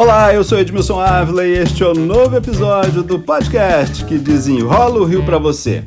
Olá, eu sou Edmilson Ávila e este é o novo episódio do podcast que desenrola o Rio para você.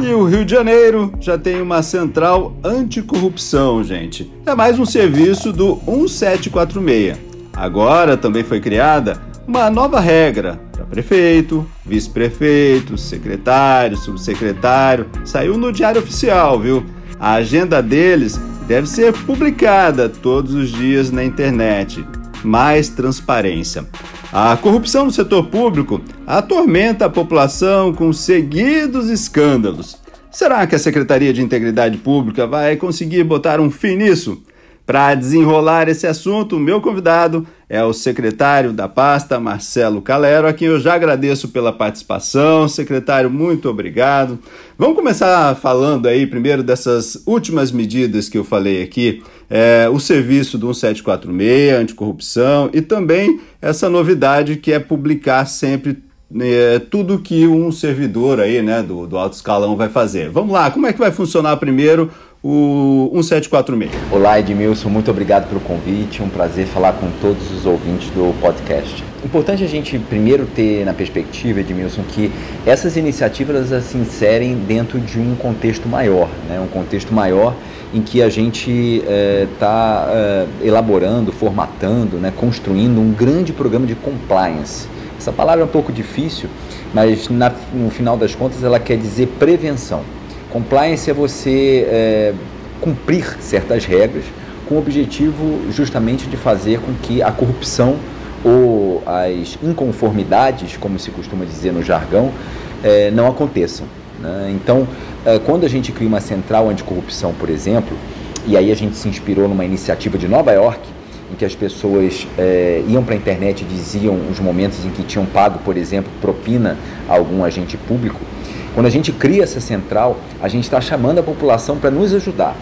E o Rio de Janeiro já tem uma central anticorrupção, gente. É mais um serviço do 1746. Agora também foi criada uma nova regra para prefeito, vice-prefeito, secretário, subsecretário. Saiu no Diário Oficial, viu? A agenda deles deve ser publicada todos os dias na internet. Mais transparência. A corrupção no setor público atormenta a população com seguidos escândalos. Será que a Secretaria de Integridade Pública vai conseguir botar um fim nisso? Para desenrolar esse assunto, meu convidado é o secretário da pasta, Marcelo Calero, a quem eu já agradeço pela participação. Secretário, muito obrigado. Vamos começar falando aí primeiro dessas últimas medidas que eu falei aqui, é, o serviço do 1746, anticorrupção, e também essa novidade que é publicar sempre é, tudo que um servidor aí, né, do, do alto escalão vai fazer. Vamos lá, como é que vai funcionar primeiro o 1746. Olá, Edmilson, muito obrigado pelo convite. É um prazer falar com todos os ouvintes do podcast. Importante a gente primeiro ter na perspectiva, Edmilson, que essas iniciativas elas se inserem dentro de um contexto maior, né? um contexto maior em que a gente está é, é, elaborando, formatando, né? construindo um grande programa de compliance. Essa palavra é um pouco difícil, mas na, no final das contas ela quer dizer prevenção. Compliance é você é, cumprir certas regras com o objetivo justamente de fazer com que a corrupção ou as inconformidades, como se costuma dizer no jargão, é, não aconteçam. Né? Então, é, quando a gente cria uma central anticorrupção, por exemplo, e aí a gente se inspirou numa iniciativa de Nova York, em que as pessoas é, iam para a internet e diziam os momentos em que tinham pago, por exemplo, propina a algum agente público, quando a gente cria essa central, a gente está chamando a população para nos ajudar.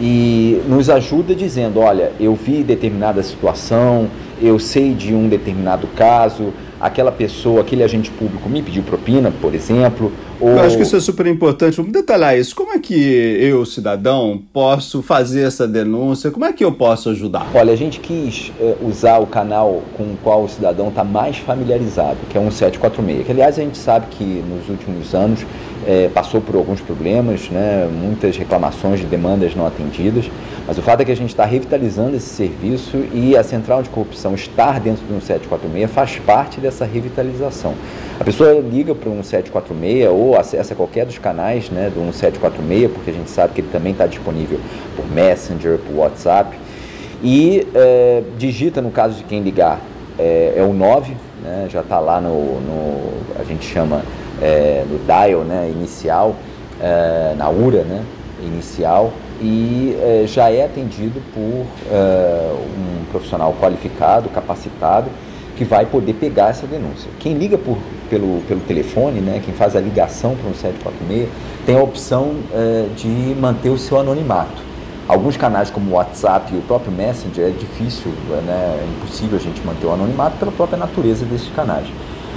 E nos ajuda dizendo: olha, eu vi determinada situação, eu sei de um determinado caso, aquela pessoa, aquele agente público me pediu propina, por exemplo. Ou... Eu acho que isso é super importante. Vamos detalhar isso. Como é que eu, cidadão, posso fazer essa denúncia? Como é que eu posso ajudar? Olha, a gente quis é, usar o canal com o qual o cidadão está mais familiarizado, que é o 1746. Que, aliás, a gente sabe que nos últimos anos é, passou por alguns problemas, né, muitas reclamações de demandas não atendidas, mas o fato é que a gente está revitalizando esse serviço e a Central de Corrupção estar dentro do 1746 faz parte dessa revitalização. A pessoa liga para o 1746 ou acessa qualquer dos canais né, do 1746, porque a gente sabe que ele também está disponível por Messenger, por WhatsApp, e é, digita, no caso de quem ligar, é, é o 9, né, já está lá no, no, a gente chama é, no dial né, inicial, é, na URA né, inicial, e é, já é atendido por é, um profissional qualificado, capacitado, que vai poder pegar essa denúncia. Quem liga por, pelo, pelo telefone, né, quem faz a ligação para um 746, tem a opção é, de manter o seu anonimato. Alguns canais como o WhatsApp e o próprio Messenger é difícil, né, é impossível a gente manter o anonimato pela própria natureza desses canais.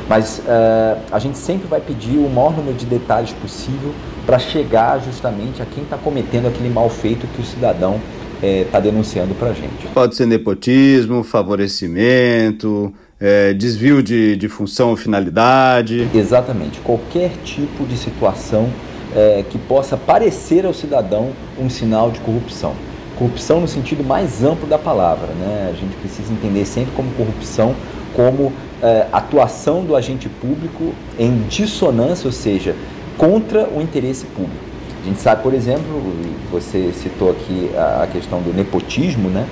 Mas uh, a gente sempre vai pedir o maior número de detalhes possível para chegar justamente a quem está cometendo aquele mal feito que o cidadão está eh, denunciando para a gente. Pode ser nepotismo, favorecimento, é, desvio de, de função ou finalidade. Exatamente. Qualquer tipo de situação é, que possa parecer ao cidadão um sinal de corrupção. Corrupção no sentido mais amplo da palavra. Né? A gente precisa entender sempre como corrupção como é, atuação do agente público em dissonância, ou seja, contra o interesse público. A gente sabe, por exemplo, você citou aqui a questão do nepotismo, né?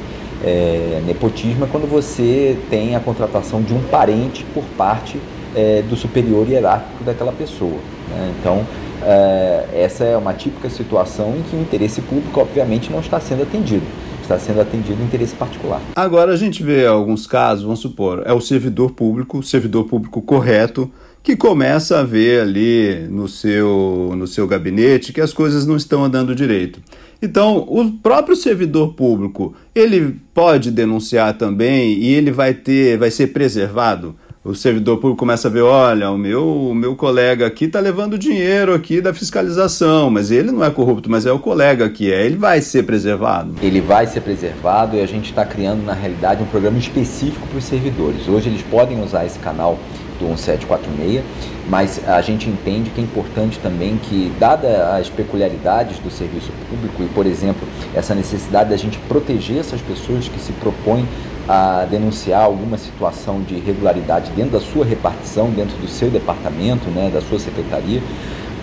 É, nepotismo é quando você tem a contratação de um parente por parte é, do superior hierárquico daquela pessoa. Né? Então, é, essa é uma típica situação em que o interesse público, obviamente, não está sendo atendido está sendo atendido o interesse particular. Agora a gente vê alguns casos, vamos supor, é o servidor público, servidor público correto, que começa a ver ali no seu, no seu gabinete que as coisas não estão andando direito. Então, o próprio servidor público, ele pode denunciar também e ele vai ter, vai ser preservado o servidor público começa a ver, olha, o meu, o meu colega aqui está levando dinheiro aqui da fiscalização, mas ele não é corrupto, mas é o colega aqui, é, ele vai ser preservado. Ele vai ser preservado e a gente está criando, na realidade, um programa específico para os servidores. Hoje eles podem usar esse canal do 1746, mas a gente entende que é importante também que, dada as peculiaridades do serviço público e, por exemplo, essa necessidade da gente proteger essas pessoas que se propõem a denunciar alguma situação de irregularidade dentro da sua repartição, dentro do seu departamento, né, da sua secretaria,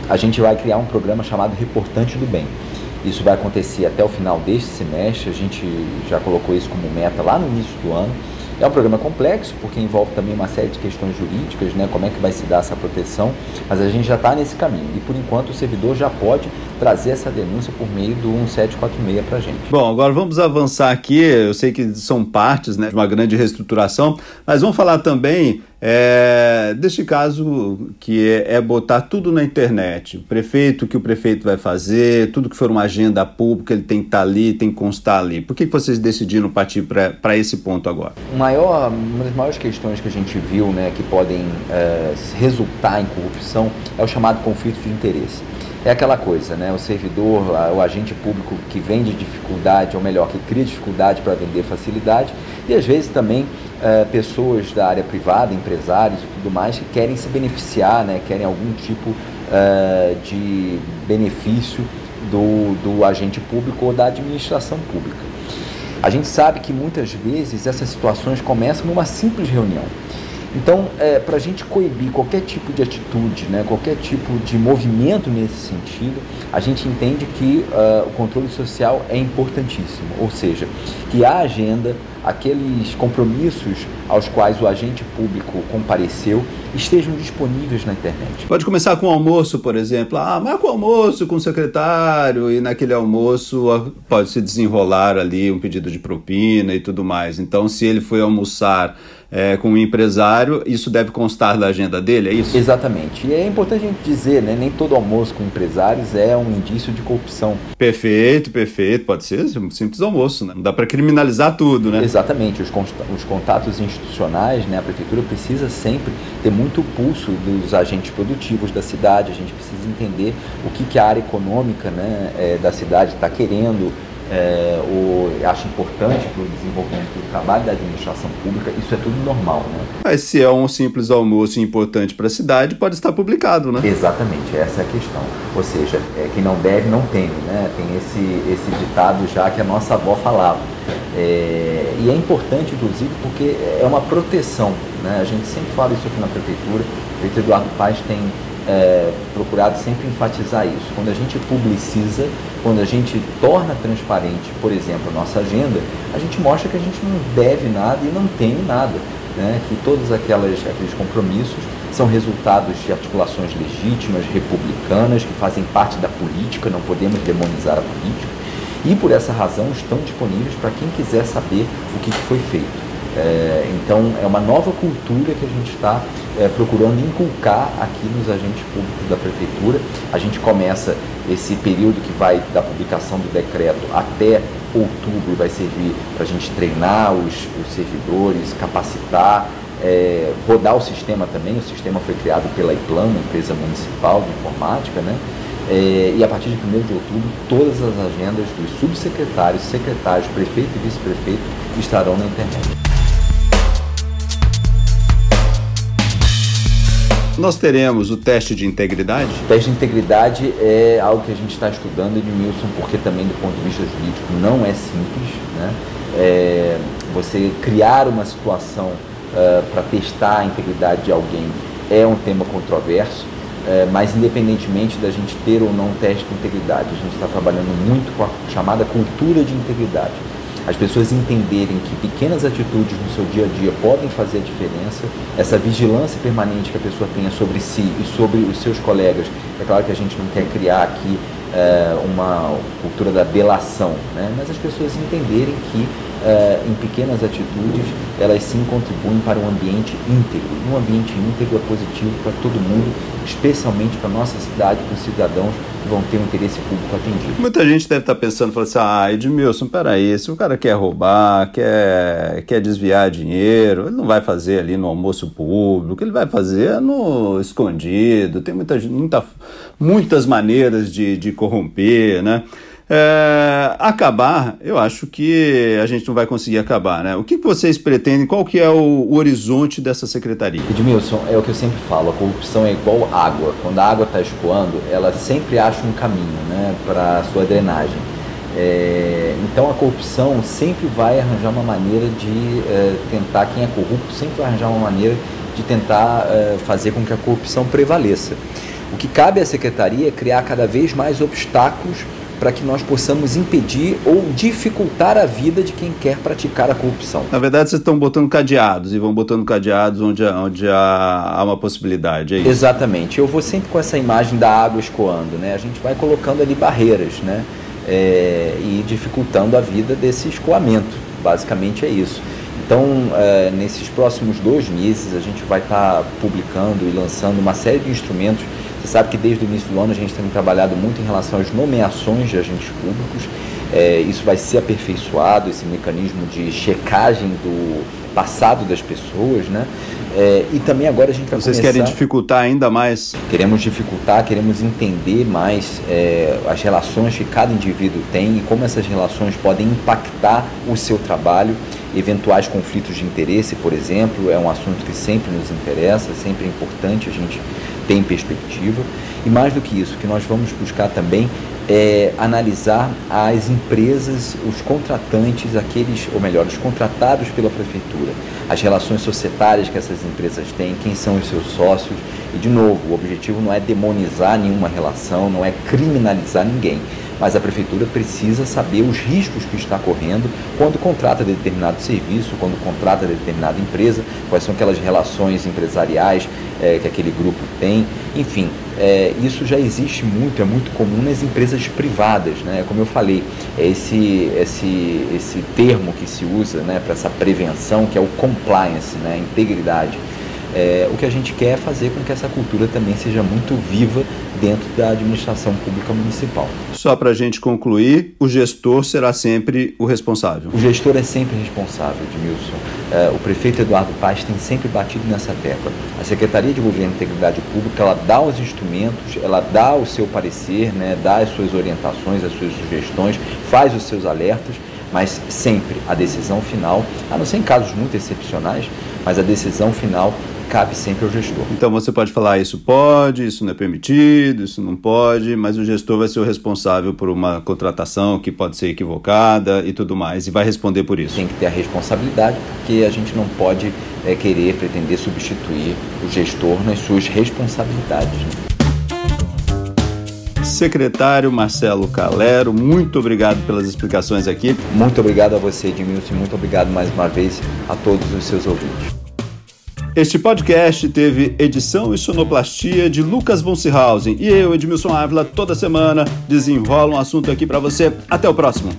a gente vai criar um programa chamado Reportante do Bem. Isso vai acontecer até o final deste semestre, a gente já colocou isso como meta lá no início do ano. É um programa complexo, porque envolve também uma série de questões jurídicas, né? como é que vai se dar essa proteção, mas a gente já está nesse caminho. E por enquanto o servidor já pode trazer essa denúncia por meio do 1746 para a gente. Bom, agora vamos avançar aqui. Eu sei que são partes né, de uma grande reestruturação, mas vamos falar também é, deste caso que é, é, botar tudo na internet. O prefeito, o que o prefeito vai fazer, tudo que for uma agenda pública, ele tem que estar tá ali, tem que constar ali. Por que, que vocês decidiram partir para esse ponto agora? Maior, uma das maiores questões que a gente viu né, que podem é, resultar em corrupção é o chamado conflito de interesse é aquela coisa, né? O servidor, o agente público que vende dificuldade, ou melhor, que cria dificuldade para vender facilidade, e às vezes também é, pessoas da área privada, empresários e tudo mais, que querem se beneficiar, né? Querem algum tipo é, de benefício do, do agente público ou da administração pública. A gente sabe que muitas vezes essas situações começam numa simples reunião. Então, é, para a gente coibir qualquer tipo de atitude, né, qualquer tipo de movimento nesse sentido, a gente entende que uh, o controle social é importantíssimo, ou seja, que a agenda, aqueles compromissos aos quais o agente público compareceu, estejam disponíveis na internet. Pode começar com o almoço, por exemplo. Ah, marca o almoço com o secretário e naquele almoço pode se desenrolar ali um pedido de propina e tudo mais. Então, se ele foi almoçar é, com um empresário, isso deve constar da agenda dele, é isso? Exatamente. E é importante a gente dizer, né? Nem todo almoço com empresários é um indício de corrupção. Perfeito, perfeito. Pode ser um simples almoço, né? Não dá para criminalizar tudo, né? Exatamente. Os, os contatos institucionais, né? A prefeitura precisa sempre ter muito pulso dos agentes produtivos da cidade. A gente precisa entender o que, que a área econômica né, é, da cidade está querendo, é, o, acho importante para o desenvolvimento do trabalho da administração pública, isso é tudo normal. Né? Mas se é um simples almoço importante para a cidade, pode estar publicado, né? Exatamente, essa é a questão. Ou seja, é, quem não deve não teme, né? Tem esse, esse ditado já que a nossa avó falava. É, e é importante, inclusive, porque é uma proteção. Né? A gente sempre fala isso aqui na prefeitura. O prefeito Eduardo Paz tem é, procurado sempre enfatizar isso. Quando a gente publiciza, quando a gente torna transparente, por exemplo, a nossa agenda, a gente mostra que a gente não deve nada e não tem nada. Né? Que todos aquelas, aqueles compromissos são resultados de articulações legítimas, republicanas, que fazem parte da política, não podemos demonizar a política. E por essa razão estão disponíveis para quem quiser saber o que foi feito. É, então, é uma nova cultura que a gente está é, procurando inculcar aqui nos agentes públicos da Prefeitura. A gente começa esse período que vai da publicação do decreto até outubro, vai servir para a gente treinar os, os servidores, capacitar, é, rodar o sistema também. O sistema foi criado pela IPLAN, empresa municipal de informática, né? É, e a partir de 1 de outubro, todas as agendas dos subsecretários, secretários, prefeito e vice-prefeito estarão na internet. Nós teremos o teste de integridade? O teste de integridade é algo que a gente está estudando, Edmilson, porque também do ponto de vista jurídico não é simples. Né? É, você criar uma situação uh, para testar a integridade de alguém é um tema controverso, uh, mas independentemente da gente ter ou não teste de integridade, a gente está trabalhando muito com a chamada cultura de integridade as pessoas entenderem que pequenas atitudes no seu dia a dia podem fazer a diferença, essa vigilância permanente que a pessoa tenha sobre si e sobre os seus colegas. É claro que a gente não quer criar aqui é, uma cultura da delação, né? mas as pessoas entenderem que uh, em pequenas atitudes, elas sim contribuem para um ambiente íntegro. Um ambiente íntegro é positivo para todo mundo, especialmente para a nossa cidade, para os cidadãos que vão ter um interesse público atendido. Muita gente deve estar pensando, falando assim, ah, Edmilson, peraí, se o cara quer roubar, quer, quer desviar dinheiro, ele não vai fazer ali no almoço público, ele vai fazer no escondido, tem muita, muita, muitas maneiras de, de corromper, né? É, acabar, eu acho que a gente não vai conseguir acabar, né? O que vocês pretendem? Qual que é o, o, horizonte dessa secretaria? Edmilson, é o que eu sempre falo, a corrupção é igual água. Quando a água está escoando, ela sempre acha um caminho né, para sua drenagem. É, então a corrupção sempre vai arranjar uma maneira de é, tentar, quem é corrupto sempre vai arranjar uma maneira de tentar é, fazer com que a corrupção prevaleça. O que cabe à secretaria é criar cada vez mais obstáculos para que nós possamos impedir ou dificultar a vida de quem quer praticar a corrupção. Na verdade, vocês estão botando cadeados e vão botando cadeados onde, onde há, há uma possibilidade, é isso? Exatamente. Eu vou sempre com essa imagem da água escoando, né? A gente vai colocando ali barreiras, né? É, e dificultando a vida desse escoamento. Basicamente é isso. Então, é, nesses próximos dois meses, a gente vai estar tá publicando e lançando uma série de instrumentos você sabe que desde o início do ano a gente tem trabalhado muito em relação às nomeações de agentes públicos. É, isso vai ser aperfeiçoado, esse mecanismo de checagem do passado das pessoas, né? É, e também agora a gente vai Vocês começar... querem dificultar ainda mais? Queremos dificultar, queremos entender mais é, as relações que cada indivíduo tem e como essas relações podem impactar o seu trabalho. Eventuais conflitos de interesse, por exemplo, é um assunto que sempre nos interessa, sempre é importante a gente ter em perspectiva. E mais do que isso, que nós vamos buscar também é analisar as empresas, os contratantes, aqueles, ou melhor, os contratados pela prefeitura, as relações societárias que essas empresas têm, quem são os seus sócios. E, de novo, o objetivo não é demonizar nenhuma relação, não é criminalizar ninguém, mas a prefeitura precisa saber os riscos que está correndo quando contrata determinado serviço, quando contrata determinada empresa, quais são aquelas relações empresariais é, que aquele grupo tem, enfim, é, isso já existe muito, é muito comum nas empresas privadas, né? Como eu falei, é esse, esse, esse termo que se usa né, para essa prevenção, que é o compliance, né, integridade. É, o que a gente quer é fazer com que essa cultura também seja muito viva dentro da administração pública municipal. Só para a gente concluir, o gestor será sempre o responsável? O gestor é sempre responsável, Edmilson. É, o prefeito Eduardo Paz tem sempre batido nessa tecla. A Secretaria de Governo e Integridade Pública, ela dá os instrumentos, ela dá o seu parecer, né, dá as suas orientações, as suas sugestões, faz os seus alertas, mas sempre a decisão final, a não ser em casos muito excepcionais, mas a decisão final cabe sempre ao gestor. Então você pode falar isso pode, isso não é permitido, isso não pode, mas o gestor vai ser o responsável por uma contratação que pode ser equivocada e tudo mais, e vai responder por isso. Tem que ter a responsabilidade, porque a gente não pode é, querer, pretender substituir o gestor nas suas responsabilidades. Secretário Marcelo Calero, muito obrigado pelas explicações aqui. Muito obrigado a você, Edmilson, muito obrigado mais uma vez a todos os seus ouvintes. Este podcast teve edição e sonoplastia de Lucas von Seehausen e eu, Edmilson Ávila, toda semana desenrola um assunto aqui para você. Até o próximo.